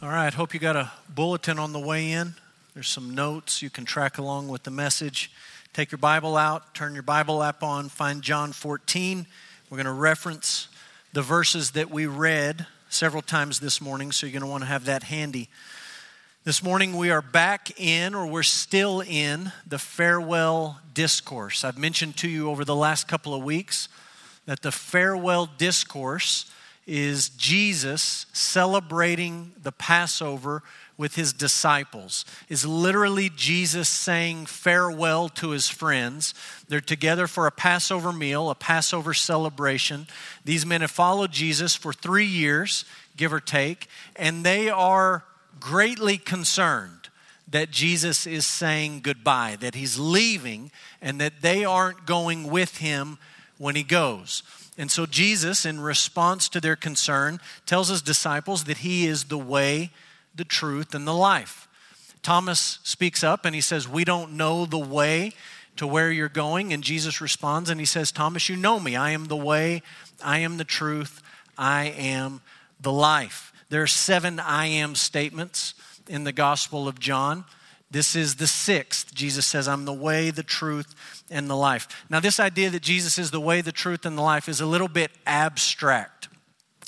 All right, hope you got a bulletin on the way in. There's some notes you can track along with the message. Take your Bible out, turn your Bible app on, find John 14. We're going to reference the verses that we read several times this morning, so you're going to want to have that handy. This morning we are back in, or we're still in, the farewell discourse. I've mentioned to you over the last couple of weeks that the farewell discourse is Jesus celebrating the Passover with his disciples. Is literally Jesus saying farewell to his friends. They're together for a Passover meal, a Passover celebration. These men have followed Jesus for 3 years, give or take, and they are greatly concerned that Jesus is saying goodbye, that he's leaving, and that they aren't going with him when he goes. And so Jesus, in response to their concern, tells his disciples that he is the way, the truth, and the life. Thomas speaks up and he says, We don't know the way to where you're going. And Jesus responds and he says, Thomas, you know me. I am the way, I am the truth, I am the life. There are seven I am statements in the Gospel of John. This is the sixth. Jesus says, I'm the way, the truth, and the life. Now, this idea that Jesus is the way, the truth, and the life is a little bit abstract.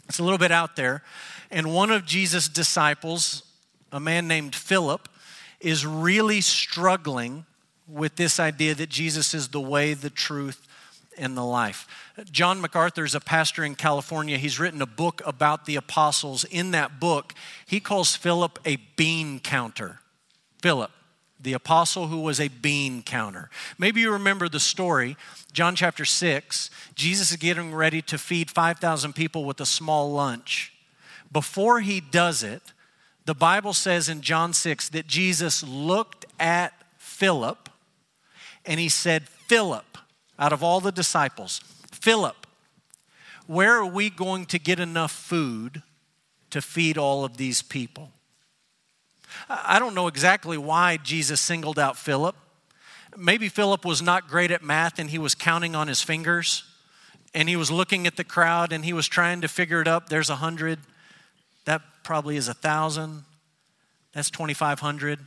It's a little bit out there. And one of Jesus' disciples, a man named Philip, is really struggling with this idea that Jesus is the way, the truth, and the life. John MacArthur is a pastor in California. He's written a book about the apostles. In that book, he calls Philip a bean counter. Philip, the apostle who was a bean counter. Maybe you remember the story, John chapter 6. Jesus is getting ready to feed 5,000 people with a small lunch. Before he does it, the Bible says in John 6 that Jesus looked at Philip and he said, Philip, out of all the disciples, Philip, where are we going to get enough food to feed all of these people? I don't know exactly why Jesus singled out Philip. Maybe Philip was not great at math and he was counting on his fingers and he was looking at the crowd and he was trying to figure it up. There's a hundred. That probably is a thousand. That's 2,500.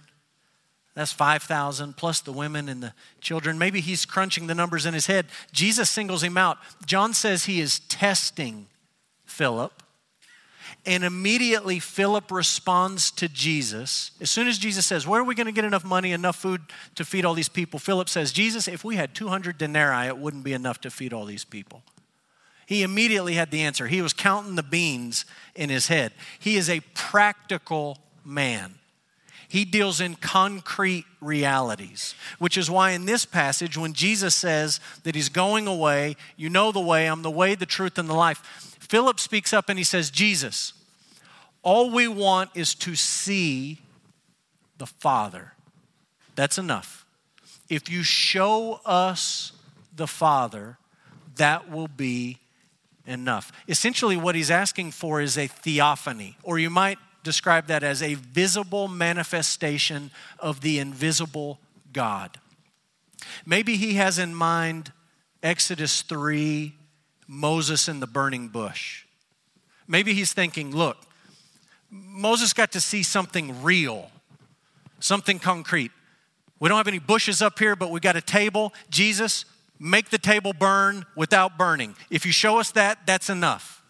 That's 5,000 plus the women and the children. Maybe he's crunching the numbers in his head. Jesus singles him out. John says he is testing Philip. And immediately Philip responds to Jesus. As soon as Jesus says, Where are we going to get enough money, enough food to feed all these people? Philip says, Jesus, if we had 200 denarii, it wouldn't be enough to feed all these people. He immediately had the answer. He was counting the beans in his head. He is a practical man. He deals in concrete realities, which is why in this passage, when Jesus says that he's going away, you know the way, I'm the way, the truth, and the life Philip speaks up and he says, Jesus, all we want is to see the Father. That's enough. If you show us the Father, that will be enough. Essentially, what he's asking for is a theophany, or you might describe that as a visible manifestation of the invisible God. Maybe he has in mind Exodus 3 Moses in the burning bush. Maybe he's thinking, look, Moses got to see something real, something concrete. We don't have any bushes up here, but we got a table. Jesus, make the table burn without burning. If you show us that, that's enough.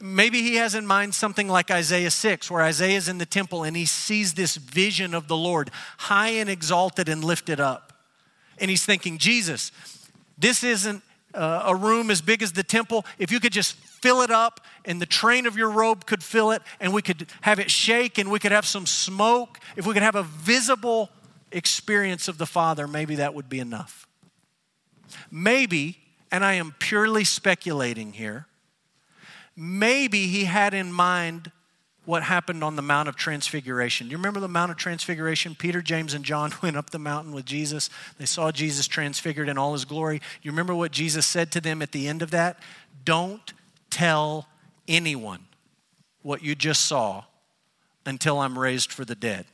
Maybe he has in mind something like Isaiah 6, where Isaiah is in the temple and he sees this vision of the Lord high and exalted and lifted up. And he's thinking, Jesus, this isn't uh, a room as big as the temple, if you could just fill it up and the train of your robe could fill it and we could have it shake and we could have some smoke, if we could have a visible experience of the Father, maybe that would be enough. Maybe, and I am purely speculating here, maybe he had in mind what happened on the Mount of Transfiguration. Do you remember the Mount of Transfiguration? Peter, James, and John went up the mountain with Jesus. They saw Jesus transfigured in all his glory. You remember what Jesus said to them at the end of that? Don't tell anyone what you just saw until I'm raised for the dead.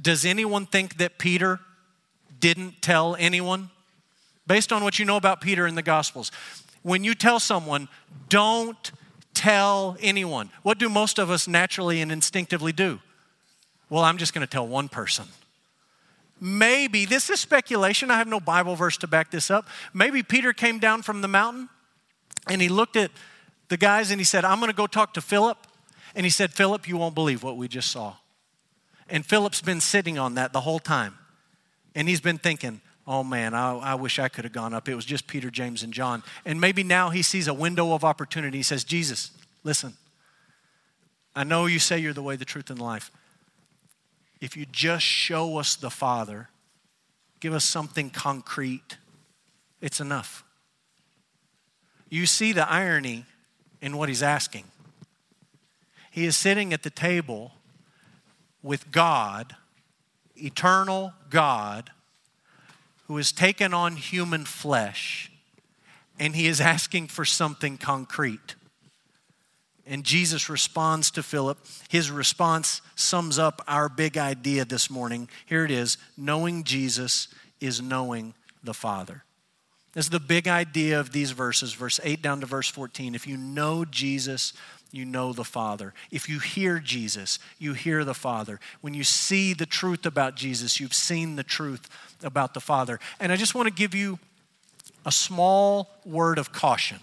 Does anyone think that Peter didn't tell anyone? Based on what you know about Peter in the Gospels, when you tell someone, don't tell anyone. What do most of us naturally and instinctively do? Well, I'm just going to tell one person. Maybe, this is speculation, I have no Bible verse to back this up. Maybe Peter came down from the mountain and he looked at the guys and he said, I'm going to go talk to Philip. And he said, Philip, you won't believe what we just saw. And Philip's been sitting on that the whole time. And he's been thinking, oh man, I, I, wish I could have gone up. It was just Peter, James, and John. And maybe now he sees a window of opportunity. He says, Jesus, listen, I know you say you're the way, the truth, and the life. If you just show us the Father, give us something concrete, it's enough. You see the irony in what he's asking. He is sitting at the table with God, eternal God, who has taken on human flesh, and he is asking for something concrete. And Jesus responds to Philip. His response sums up our big idea this morning. Here it is knowing Jesus is knowing the Father. This is the big idea of these verses, verse 8 down to verse 14. If you know Jesus, you know the Father. If you hear Jesus, you hear the Father. When you see the truth about Jesus, you've seen the truth about the Father. And I just want to give you a small word of caution.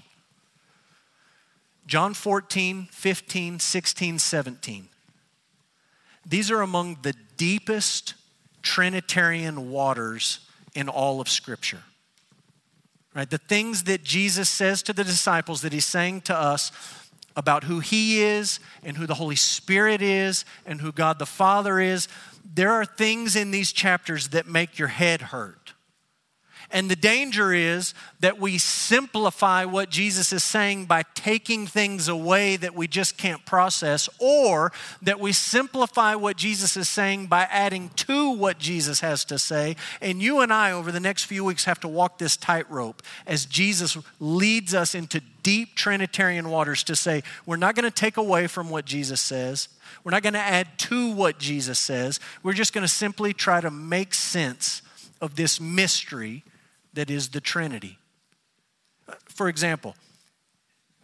John 14, 15, 16, 17. These are among the deepest Trinitarian waters in all of Scripture. Right? The things that Jesus says to the disciples that he's saying to us about who He is and who the Holy Spirit is and who God the Father is, there are things in these chapters that make your head hurt. And the danger is that we simplify what Jesus is saying by taking things away that we just can't process, or that we simplify what Jesus is saying by adding to what Jesus has to say. And you and I, over the next few weeks, have to walk this tightrope as Jesus leads us into deep Trinitarian waters to say, we're not going to take away from what Jesus says. We're not going to add to what Jesus says. We're just going to simply try to make sense of this mystery that is the Trinity. For example,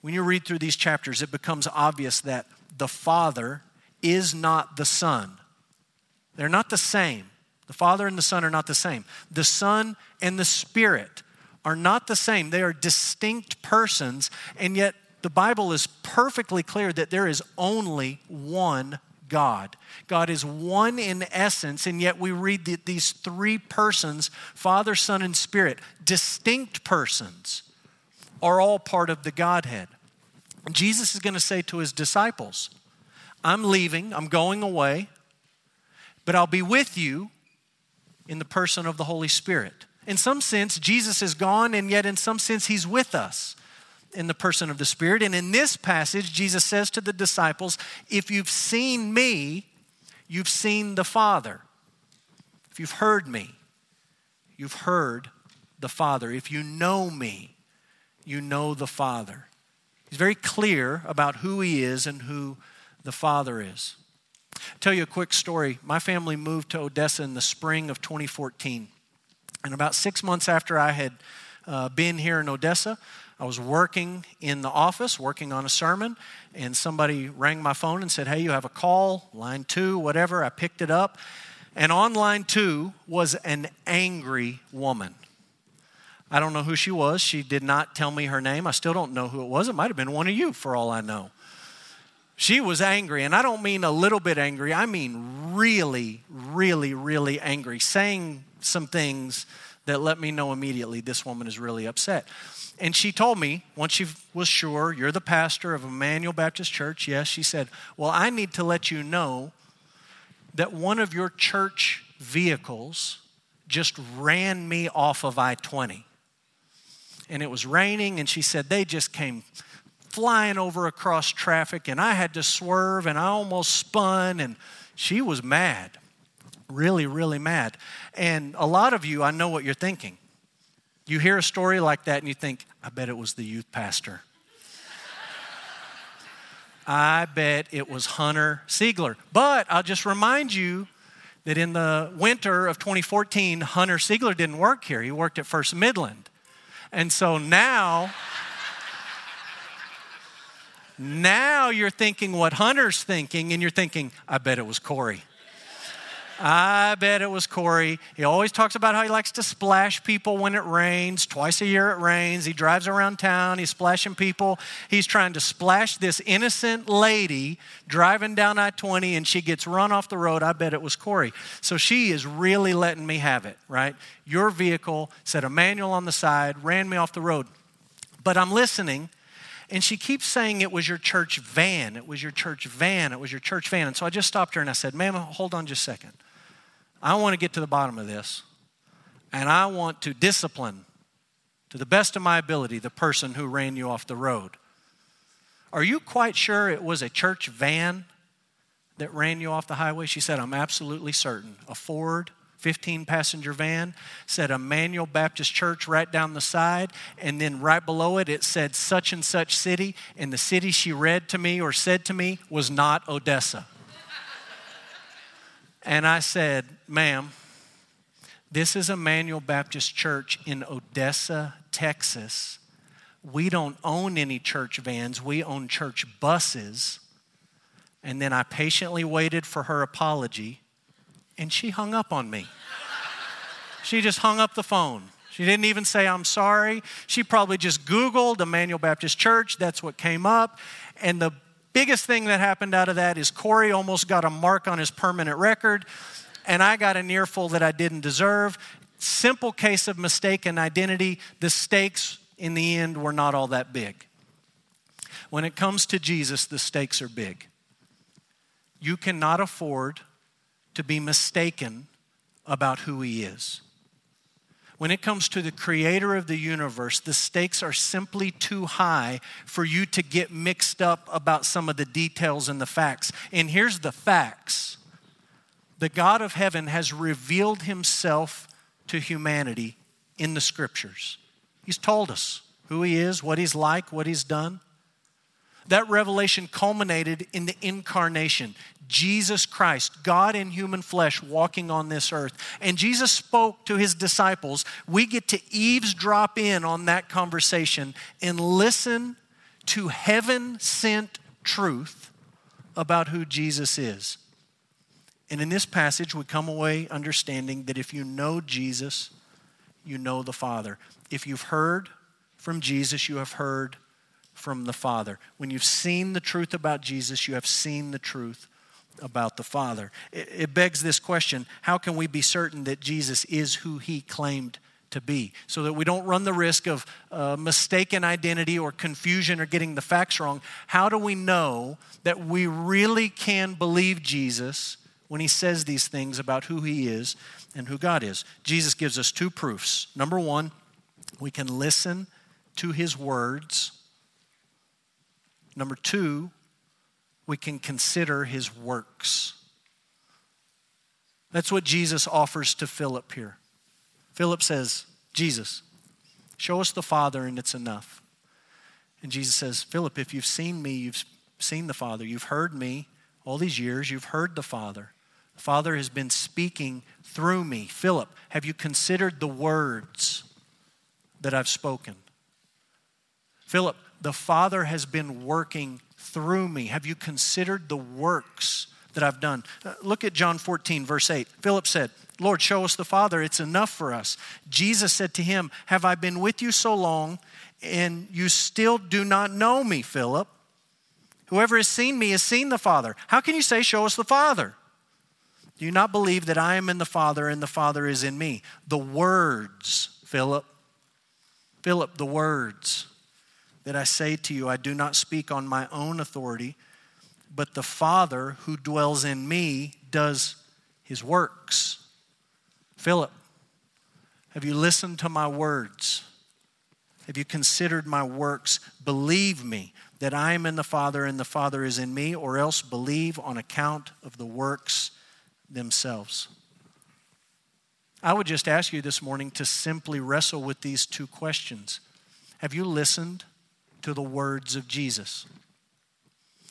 when you read through these chapters, it becomes obvious that the Father is not the Son. They're not the same. The Father and the Son are not the same. The Son and the Spirit are not the same. They are distinct persons, and yet the Bible is perfectly clear that there is only one God. God is one in essence, and yet we read that these three persons Father, Son, and Spirit, distinct persons, are all part of the Godhead. Jesus is going to say to his disciples, I'm leaving, I'm going away, but I'll be with you in the person of the Holy Spirit. In some sense, Jesus is gone, and yet in some sense, he's with us in the person of the Spirit. And in this passage, Jesus says to the disciples, If you've seen me, you've seen the Father. If you've heard me, you've heard the Father. If you know me, you know the Father. He's very clear about who he is and who the Father is. I'll tell you a quick story. My family moved to Odessa in the spring of 2014. And about six months after I had uh, been here in Odessa, I was working in the office, working on a sermon, and somebody rang my phone and said, Hey, you have a call, line two, whatever. I picked it up. And on line two was an angry woman. I don't know who she was. She did not tell me her name. I still don't know who it was. It might have been one of you, for all I know. She was angry, and I don't mean a little bit angry. I mean really, really, really angry, saying some things that let me know immediately this woman is really upset. And she told me, once she was sure, you're the pastor of Emmanuel Baptist Church. Yes, she said, Well, I need to let you know that one of your church vehicles just ran me off of I 20. And it was raining, and she said, They just came flying over across traffic, and I had to swerve, and I almost spun, and she was mad. Really, really mad. And a lot of you, I know what you're thinking. You hear a story like that and you think, I bet it was the youth pastor. I bet it was Hunter Siegler. But I'll just remind you that in the winter of 2014, Hunter Siegler didn't work here. He worked at First Midland. And so now, Now you're thinking what Hunter's thinking, and you're thinking, I bet it was Corey. I bet it was Corey. He always talks about how he likes to splash people when it rains. Twice a year it rains. He drives around town. He's splashing people. He's trying to splash this innocent lady driving down I 20 and she gets run off the road. I bet it was Corey. So she is really letting me have it, right? Your vehicle set Emmanuel on the side, ran me off the road. But I'm listening and she keeps saying it was your church van. It was your church van. It was your church van. And so I just stopped her and I said, Ma'am, hold on just a second. I want to get to the bottom of this, and I want to discipline to the best of my ability the person who ran you off the road. Are you quite sure it was a church van that ran you off the highway? She said, I'm absolutely certain. A Ford 15 passenger van said Emmanuel Baptist Church right down the side, and then right below it, it said such and such city, and the city she read to me or said to me was not Odessa. And I said, Ma'am, this is Emmanuel Baptist Church in Odessa, Texas. We don't own any church vans, we own church buses. And then I patiently waited for her apology, and she hung up on me. she just hung up the phone. She didn't even say, I'm sorry. She probably just Googled Emmanuel Baptist Church. That's what came up. And the biggest thing that happened out of that is Corey almost got a mark on his permanent record, and I got an earful that I didn't deserve. Simple case of mistaken identity. The stakes in the end were not all that big. When it comes to Jesus, the stakes are big. You cannot afford to be mistaken about who he is. When it comes to the creator of the universe, the stakes are simply too high for you to get mixed up about some of the details and the facts. And here's the facts the God of heaven has revealed himself to humanity in the scriptures. He's told us who he is, what he's like, what he's done. That revelation culminated in the incarnation. Jesus Christ, God in human flesh, walking on this earth. And Jesus spoke to his disciples. We get to eavesdrop in on that conversation and listen to heaven sent truth about who Jesus is. And in this passage, we come away understanding that if you know Jesus, you know the Father. If you've heard from Jesus, you have heard from the Father. When you've seen the truth about Jesus, you have seen the truth about the Father. It, it, begs this question how can we be certain that Jesus is who he claimed to be? So that we don't run the risk of uh, mistaken identity or confusion or getting the facts wrong. How do we know that we really can believe Jesus when he says these things about who he is and who God is? Jesus gives us two proofs. Number one, we can listen to his words Number two, we can consider his works. That's what Jesus offers to Philip here. Philip says, Jesus, show us the Father and it's enough. And Jesus says, Philip, if you've seen me, you've seen the Father. You've heard me all these years, you've heard the Father. The Father has been speaking through me. Philip, have you considered the words that I've spoken? Philip, the Father has been working through me. Have you considered the works that I've done? Uh, look at John 14, verse 8. Philip said, Lord, show us the Father. It's enough for us. Jesus said to him, Have I been with you so long, and you still do not know me, Philip? Whoever has seen me has seen the Father. How can you say, Show us the Father? Do you not believe that I am in the Father and the Father is in me? The words, Philip. Philip, the words that I say to you, I do not speak on my own authority, but the Father who dwells in me does his works. Philip, have you listened to my words? Have you considered my works? Believe me that I am in the Father and the Father is in me, or else believe on account of the works themselves. I would just ask you this morning to simply wrestle with these two questions. Have you listened to the words of Jesus.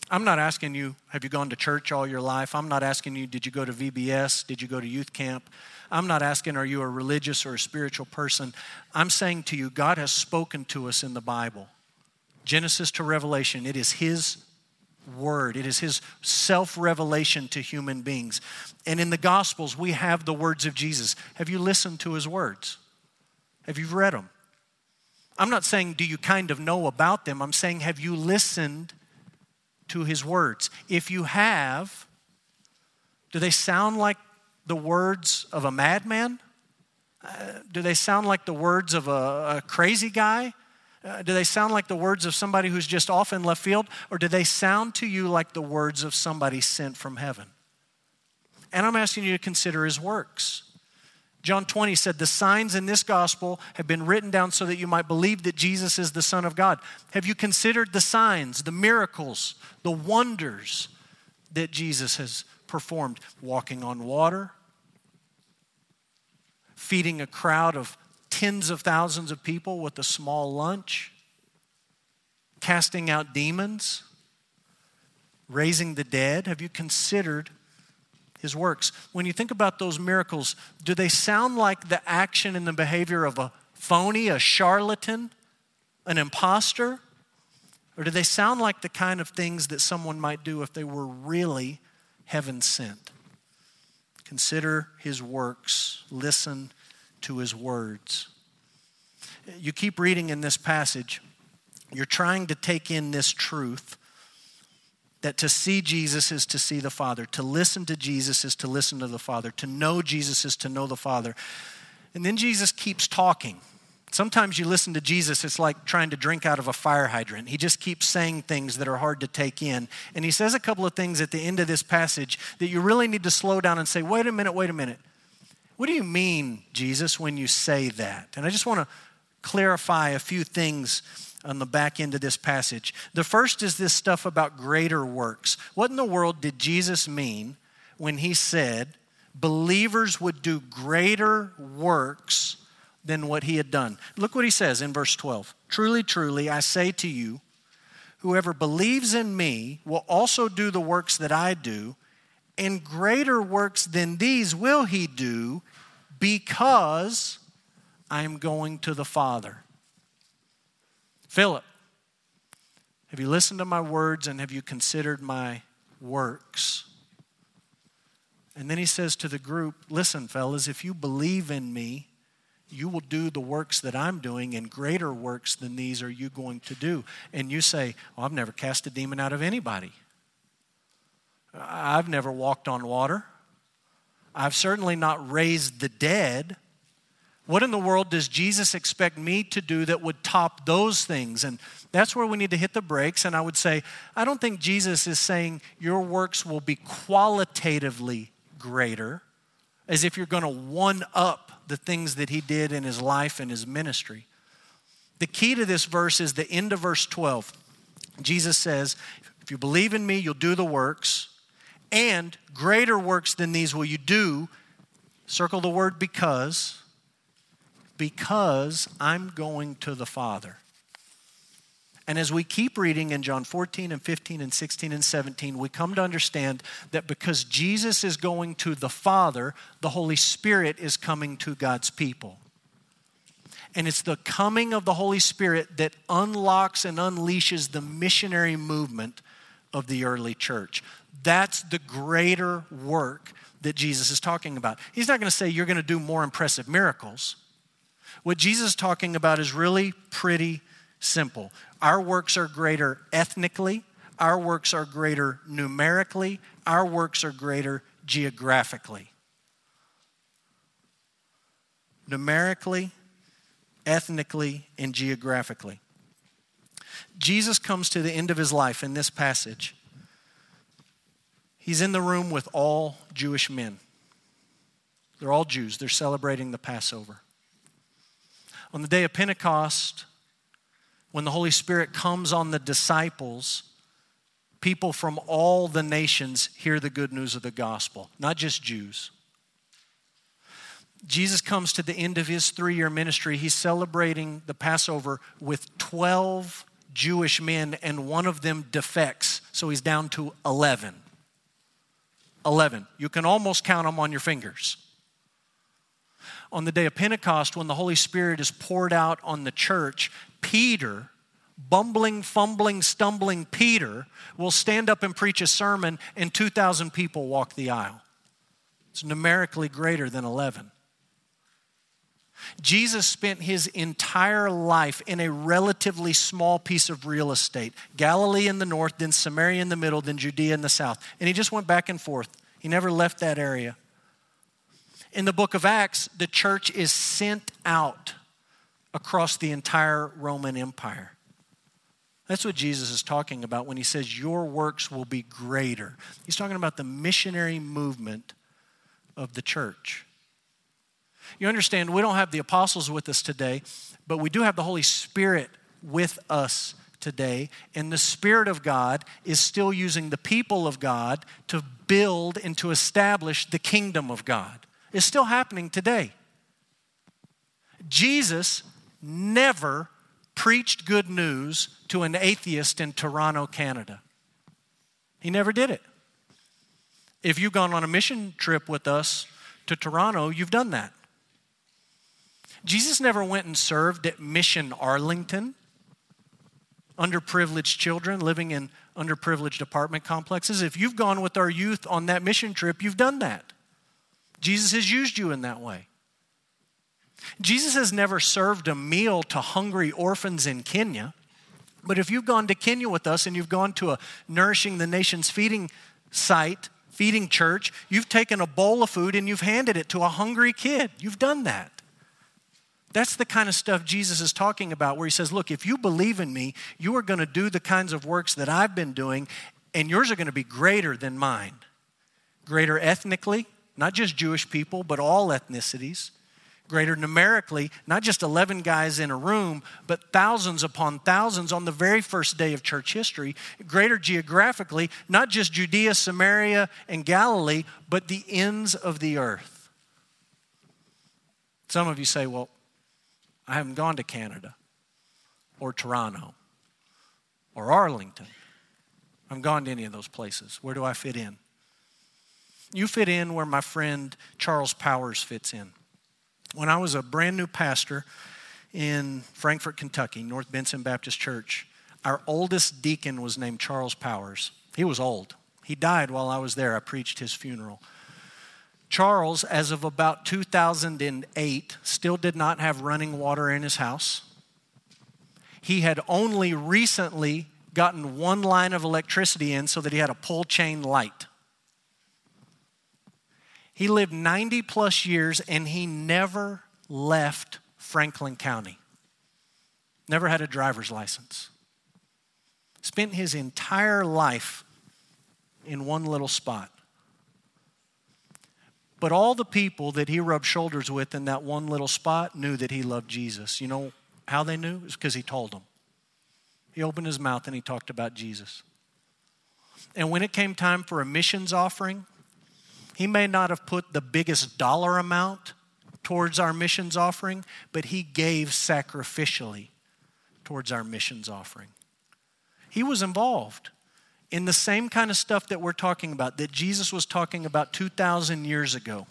I'm not asking you, have you gone to church all your life? I'm not asking you, did you go to VBS? Did you go to youth camp? I'm not asking, are you a religious or a spiritual person? I'm saying to you, God has spoken to us in the Bible. Genesis to Revelation, it is His word. It is his self revelation to human beings. And in the Gospels, we have the words of Jesus. Have you listened to his words? Have you read them? I'm not saying, do you kind of know about them? I'm saying, have you listened to his words? If you have, do they sound like the words of a madman? Uh, do they sound like the words of a, a crazy guy? Uh, do they sound like the words of somebody who's just off in left field? Or do they sound to you like the words of somebody sent from heaven? And I'm asking you to consider his works. John 20 said, The signs in this gospel have been written down so that you might believe that Jesus is the Son of God. Have you considered the signs, the miracles, the wonders that Jesus has performed? Walking on water, feeding a crowd of tens of thousands of people with a small lunch, casting out demons, raising the dead? Have you considered his works? When you think about those miracles, do they sound like the action and the behavior of a phony, a charlatan, an impostor? Or do they sound like the kind of things that someone might do if they were really heaven sent? Consider his works, listen to his words. You keep reading in this passage, you're trying to take in this truth that to see Jesus is to see the Father, to listen to Jesus is to listen to the Father, to know Jesus is to know the Father. And then Jesus keeps talking. Sometimes you listen to Jesus, it's like trying to drink out of a fire hydrant. He just keeps saying things that are hard to take in. And he says a couple of things at the end of this passage that you really need to slow down and say, wait a minute, wait a minute. What do you mean, Jesus, when you say that? And I just want to clarify a few things on the back end of this passage. The first is this stuff about greater works. What in the world did Jesus mean when he said believers would do greater works than what he had done? Look what he says in verse 12. Truly, truly, I say to you, whoever believes in me will also do the works that I do and greater works than these will he do because I'm going to the Father. Philip, have you listened to my words and have you considered my works? And then he says to the group, Listen, fellas, if you believe in me, you will do the works that I'm doing, and greater works than these are you going to do. And you say, I've never cast a demon out of anybody. I've never walked on water. I've certainly not raised the dead. What in the world does Jesus expect me to do that would top those things? And that's where we need to hit the brakes. And I would say, I don't think Jesus is saying your works will be qualitatively greater, as if you're going to one up the things that he did in his life and his ministry. The key to this verse is the end of verse 12. Jesus says, If you believe in me, you'll do the works and greater works than these will you do. Circle the word because. Because I'm going to the Father. And as we keep reading in John 14 and 15 and 16 and 17, we come to understand that because Jesus is going to the Father, the Holy Spirit is coming to God's people. And it's the coming of the Holy Spirit that unlocks and unleashes the missionary movement of the early church. That's the greater work that Jesus is talking about. He's not going to say you're going to do more impressive miracles. What Jesus is talking about is really pretty simple. Our works are greater ethnically, our works are greater numerically, our works are greater geographically. Numerically, ethnically, and geographically. Jesus comes to the end of his life in this passage He's in the room with all Jewish men. They're all Jews, they're celebrating the Passover. On the day of Pentecost, when the Holy Spirit comes on the disciples, people from all the nations hear the good news of the gospel, not just Jews. Jesus comes to the end of his three year ministry. He's celebrating the Passover with 12 Jewish men, and one of them defects, so he's down to 11. 11. You can almost count them on your fingers. On the day of Pentecost, when the Holy Spirit is poured out on the church, Peter, bumbling, fumbling, stumbling Peter will stand up and preach a sermon and 2,000 people walk the aisle. It's numerically greater than 11. Jesus spent his entire life in a relatively small piece of real estate Galilee in the north, then Samaria in the middle, then Judea in the south. And he just went back and forth. He never left that area. In the book of Acts, the church is sent out across the entire Roman Empire. That's what Jesus is talking about when he says, Your works will be greater. He's talking about the missionary movement of the church. You understand, we don't have the apostles with us today, but we do have the Holy Spirit with us today. And the Spirit of God is still using the people of God to build and to establish the kingdom of God. It's still happening today. Jesus never preached good news to an atheist in Toronto, Canada. He never did it. If you've gone on a mission trip with us to Toronto, you've done that. Jesus never went and served at Mission Arlington, underprivileged children living in underprivileged apartment complexes. If you've gone with our youth on that mission trip, you've done that. Jesus has used you in that way. Jesus has never served a meal to hungry orphans in Kenya. But if you've gone to Kenya with us and you've gone to a Nourishing the Nations feeding site, feeding church, you've taken a bowl of food and you've handed it to a hungry kid. You've done that. That's the kind of stuff Jesus is talking about, where he says, Look, if you believe in me, you are going to do the kinds of works that I've been doing, and yours are going to be greater than mine. Greater ethnically, not just Jewish people, but all ethnicities greater numerically, not just 11 guys in a room, but thousands upon thousands on the very first day of church history, greater geographically, not just Judea, Samaria, and Galilee, but the ends of the earth. Some of you say, well, I haven't gone to Canada or Toronto or Arlington. I haven't gone to any of those places. Where do I fit in? You fit in where my friend Charles Powers fits in. When I was a brand new pastor in Frankfort, Kentucky, North Benson Baptist Church, our oldest deacon was named Charles Powers. He was old. He died while I was there. I preached his funeral. Charles, as of about 2008, still did not have running water in his house. He had only recently gotten one line of electricity in so that he had a pull chain light. He lived 90 plus years and he never left Franklin County. Never had a driver's license. Spent his entire life in one little spot. But all the people that he rubbed shoulders with in that one little spot knew that he loved Jesus. You know how they knew? It's because he told them. He opened his mouth and he talked about Jesus. And when it came time for a missions offering, he may not have put the biggest dollar amount towards our missions offering, but he gave sacrificially towards our missions offering. He was involved in the same kind of stuff that we're talking about, that Jesus was talking about 2,000 years ago.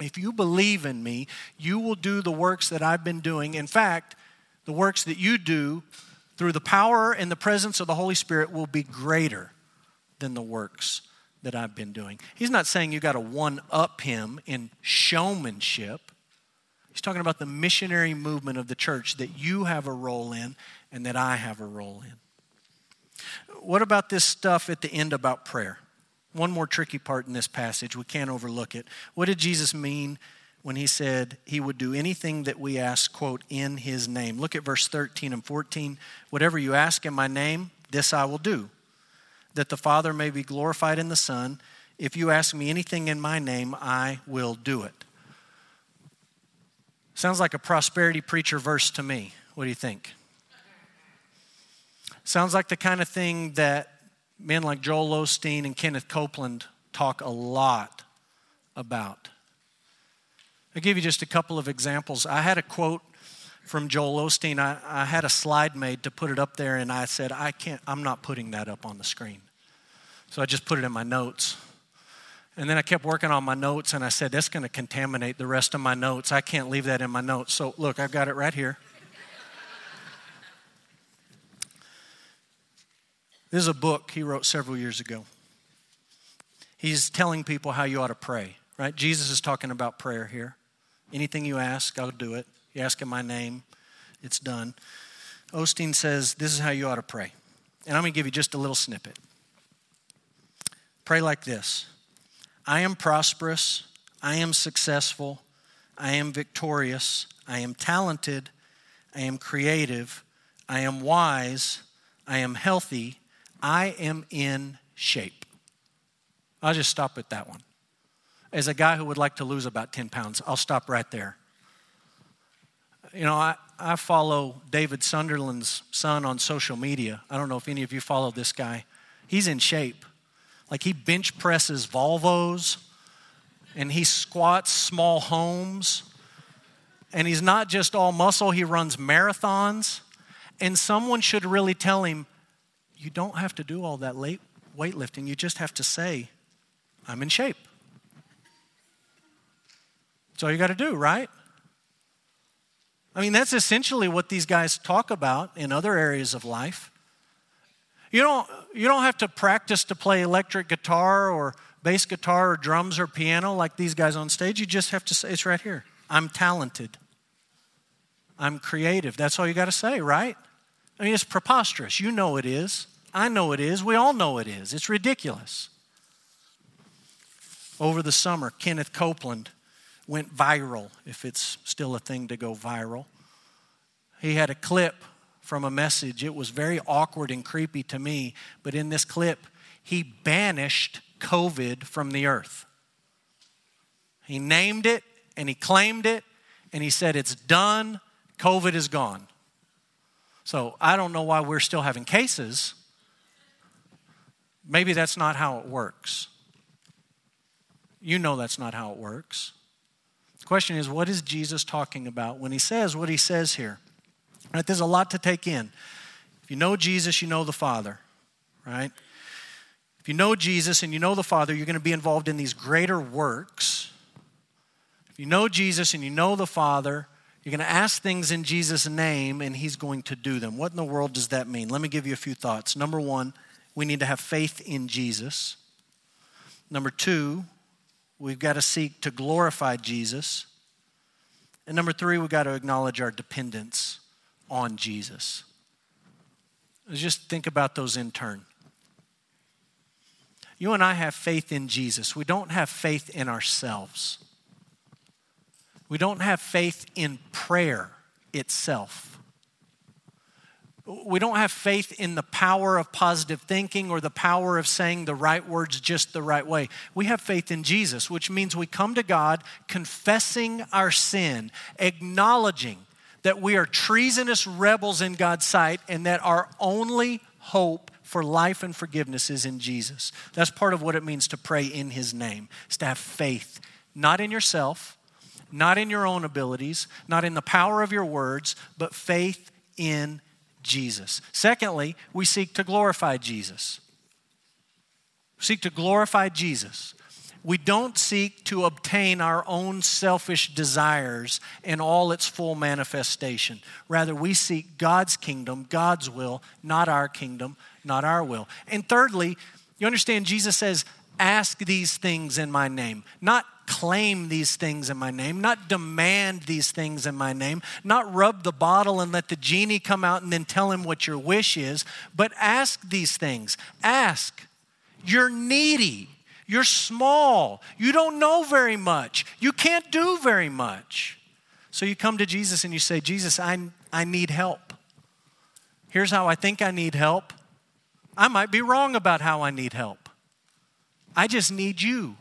If you believe in me, you will do the works that I've been doing. In fact, the works that you do through the power and the presence of the Holy Spirit will be greater than the works that I've been doing. He's not saying you got to one up him in showmanship. He's talking about the missionary movement of the church that you have a role in and that I have a role in. What about this stuff at the end about prayer? One more tricky part in this passage, we can't overlook it. What did Jesus mean when he said he would do anything that we ask, quote, in his name? Look at verse 13 and 14. Whatever you ask in my name, this I will do that the Father may be glorified in the Son. If you ask me anything in my name, I will do it. Sounds like a prosperity preacher verse to me. What do you think? Sounds like the kind of thing that men like Joel Osteen and Kenneth Copeland talk a lot about. I'll give you just a couple of examples. I had a quote from Joel Osteen. I, I had a slide made to put it up there, and I said, I can't, I'm not putting that up on the screen. So I just put it in my notes. And then I kept working on my notes and I said, that's going to contaminate the rest of my notes. I can't leave that in my notes. So look, I've got it right here. This is a book he wrote several years ago. He's telling people how you ought to pray, right? Jesus is talking about prayer here. Anything you ask, I'll do it. You ask in my name, it's done. Osteen says, This is how you ought to pray. And I'm going to give you just a little snippet. Pray like this I am prosperous, I am successful, I am victorious, I am talented, I am creative, I am wise, I am healthy, I am in shape. I'll just stop at that one. As a guy who would like to lose about 10 pounds, I'll stop right there. You know, I, I follow David Sunderland's son on social media. I don't know if any of you follow this guy. He's in shape. Like he bench presses Volvos and he squats small homes. And he's not just all muscle, he runs marathons. And someone should really tell him, you don't have to do all that late weightlifting. You just have to say, I'm in shape. That's all you got to do, right? I mean, that's essentially what these guys talk about in other areas of life. You don't, you don't have to practice to play electric guitar or bass guitar or drums or piano like these guys on stage. You just have to say, it's right here. I'm talented. I'm creative. That's all you got to say, right? I mean, it's preposterous. You know it is. I know it is. We all know it is. It's ridiculous. Over the summer, Kenneth Copeland went viral, if it's still a thing to go viral. He had a clip from a message. It was very awkward and creepy to me, but in this clip, he banished COVID from the earth. He named it and he claimed it and he said, It's done, COVID is gone. So I don't know why we're still having cases. Maybe that's not how it works. You know that's not how it works. Question is, what is Jesus talking about when he says what he says here? Right, there's a lot to take in. If you know Jesus, you know the Father, right? If you know Jesus and you know the Father, you're going to be involved in these greater works. If you know Jesus and you know the Father, you're going to ask things in Jesus' name and He's going to do them. What in the world does that mean? Let me give you a few thoughts. Number one, we need to have faith in Jesus. Number two, we've got to seek to glorify Jesus. And number three, we've got to acknowledge our dependence on Jesus. Just think about those in turn. You and I have faith in Jesus. We don't have faith in ourselves. We don't have faith in prayer itself. We don't have faith in the power of positive thinking or the power of saying the right words just the right way. We have faith in Jesus, which means we come to God confessing our sin, acknowledging that we are treasonous rebels in God's sight and that our only hope for life and forgiveness is in Jesus. That's part of what it means to pray in His name, is to have faith, not in yourself, not in your own abilities, not in the power of your words, but faith in Jesus. Secondly, we seek to glorify Jesus. seek to glorify Jesus we don't seek to obtain our own selfish desires in all its full manifestation. Rather, we seek God's kingdom, God's will, not our kingdom, not our will. And thirdly, you understand, Jesus says, Ask these things in my name, not claim these things in my name, not demand these things in my name, not rub the bottle and let the genie come out and then tell him what your wish is, but ask these things. Ask. You're needy. You're small. You don't know very much. You can't do very much. So you come to Jesus and you say, Jesus, I, I need help. Here's how I think I need help. I might be wrong about how I need help. I just need you.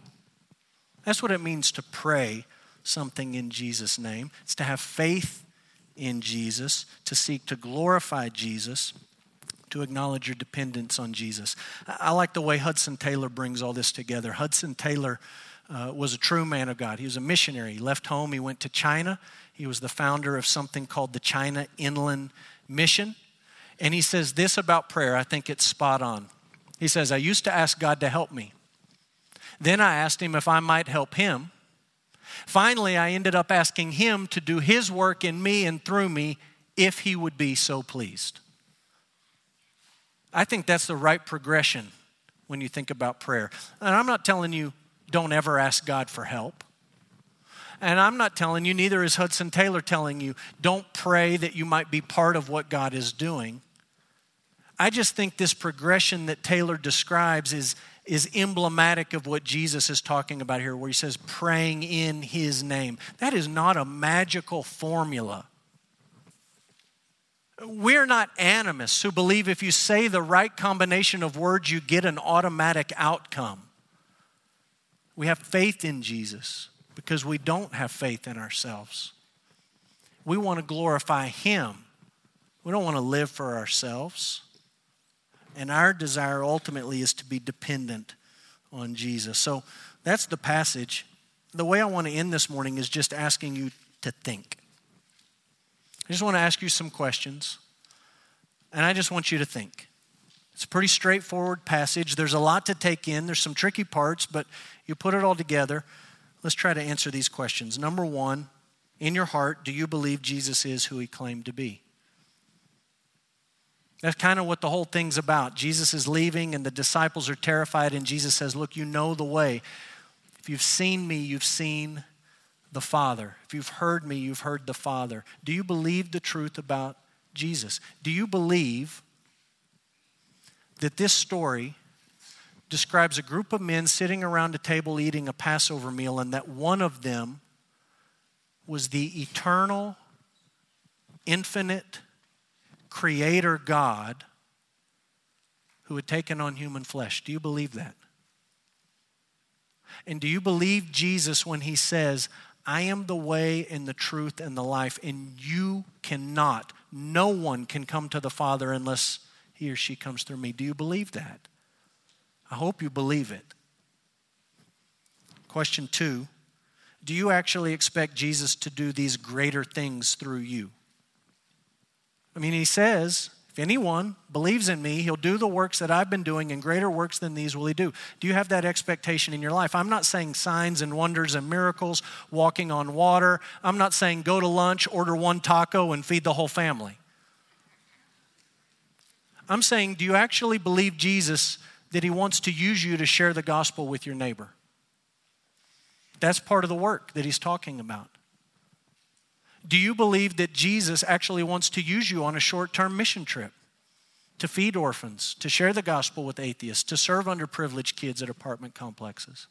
That's what it means to pray something in Jesus' name. It's to have faith in Jesus, to seek to glorify Jesus to acknowledge your dependence on Jesus. I like the way Hudson Taylor brings all this together. Hudson Taylor uh, was a true man of God. He was a missionary. He left home, he went to China. He was the founder of something called the China Inland Mission. And he says this about prayer, I think it's spot on. He says, I used to ask God to help me. Then I asked him if I might help him. Finally, I ended up asking him to do his work in me and through me if he would be so pleased. I think that's the right progression when you think about prayer. And I'm not telling you don't ever ask God for help. And I'm not telling you, neither is Hudson Taylor telling you, don't pray that you might be part of what God is doing. I just think this progression that Taylor describes is, is emblematic of what Jesus is talking about here, where he says, praying in his name. That is not a magical formula. We're not animists who believe if you say the right combination of words, you get an automatic outcome. We have faith in Jesus because we don't have faith in ourselves. We want to glorify Him. We don't want to live for ourselves. And our desire ultimately is to be dependent on Jesus. So that's the passage. The way I want to end this morning is just asking you to think. I just want to ask you some questions, and I just want you to think. It's a pretty straightforward passage. There's a lot to take in, there's some tricky parts, but you put it all together. Let's try to answer these questions. Number one, in your heart, do you believe Jesus is who he claimed to be? That's kind of what the whole thing's about. Jesus is leaving, and the disciples are terrified, and Jesus says, Look, you know the way. If you've seen me, you've seen the Father. If you've heard me, you've heard the Father. Do you believe the truth about Jesus? Do you believe that this story describes a group of men sitting around a table eating a Passover meal, and that one of them was the eternal, infinite Creator God who had taken on human flesh? Do you believe that? And do you believe Jesus when he says, I am the way and the truth and the life, and you cannot, no one can come to the Father unless he or she comes through me? Do you believe that? I hope you believe it. Question two Do you actually expect Jesus to do these greater things through you? I mean, he says, if anyone believes in me, he'll do the works that I've been doing, and greater works than these will he do. Do you have that expectation in your life? I'm not saying signs and wonders and miracles, walking on water. I'm not saying go to lunch, order one taco, and feed the whole family. I'm saying, do you actually believe Jesus that he wants to use you to share the gospel with your neighbor? That's part of the work that he's talking about. Do you believe that Jesus actually wants to use you on a short term mission trip to feed orphans, to share the gospel with atheists, to serve underprivileged kids at apartment complexes?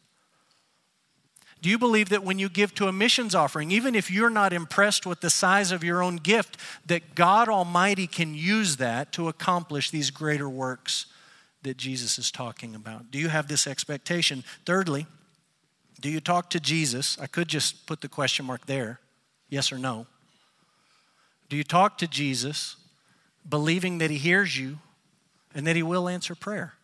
Do you believe that when you give to a missions offering, even if you're not impressed with the size of your own gift, that God Almighty can use that to accomplish these greater works that Jesus is talking about? Do you have this expectation? Thirdly, do you talk to Jesus? I could just put the question mark there. Yes or no? Do you talk to Jesus believing that He hears you and that He will answer prayer?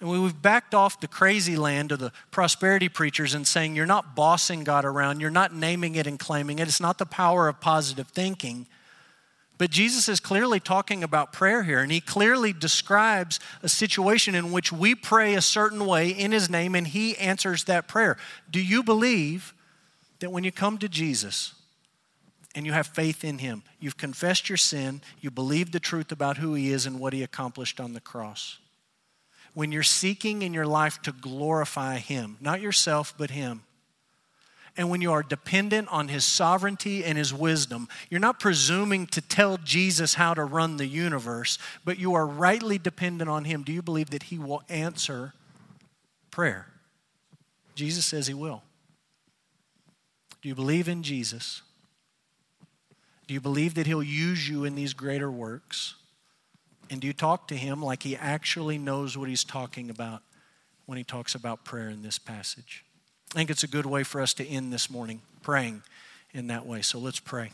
And we've backed off the crazy land of the prosperity preachers and saying you're not bossing God around, you're not naming it and claiming it, it's not the power of positive thinking. But Jesus is clearly talking about prayer here, and he clearly describes a situation in which we pray a certain way in his name and he answers that prayer. Do you believe that when you come to Jesus and you have faith in Him, you've confessed your sin, you believe the truth about who He is and what He accomplished on the cross. When you're seeking in your life to glorify Him, not yourself, but Him, and when you are dependent on His sovereignty and His wisdom, you're not presuming to tell Jesus how to run the universe, but you are rightly dependent on Him. Do you believe that He will answer prayer? Jesus says He will. Do you believe in Jesus? Do you believe that He'll use you in these greater works? And do you talk to Him like He actually knows what He's talking about when He talks about prayer in this passage? I think it's a good way for us to end this morning, praying in that way. So let's pray.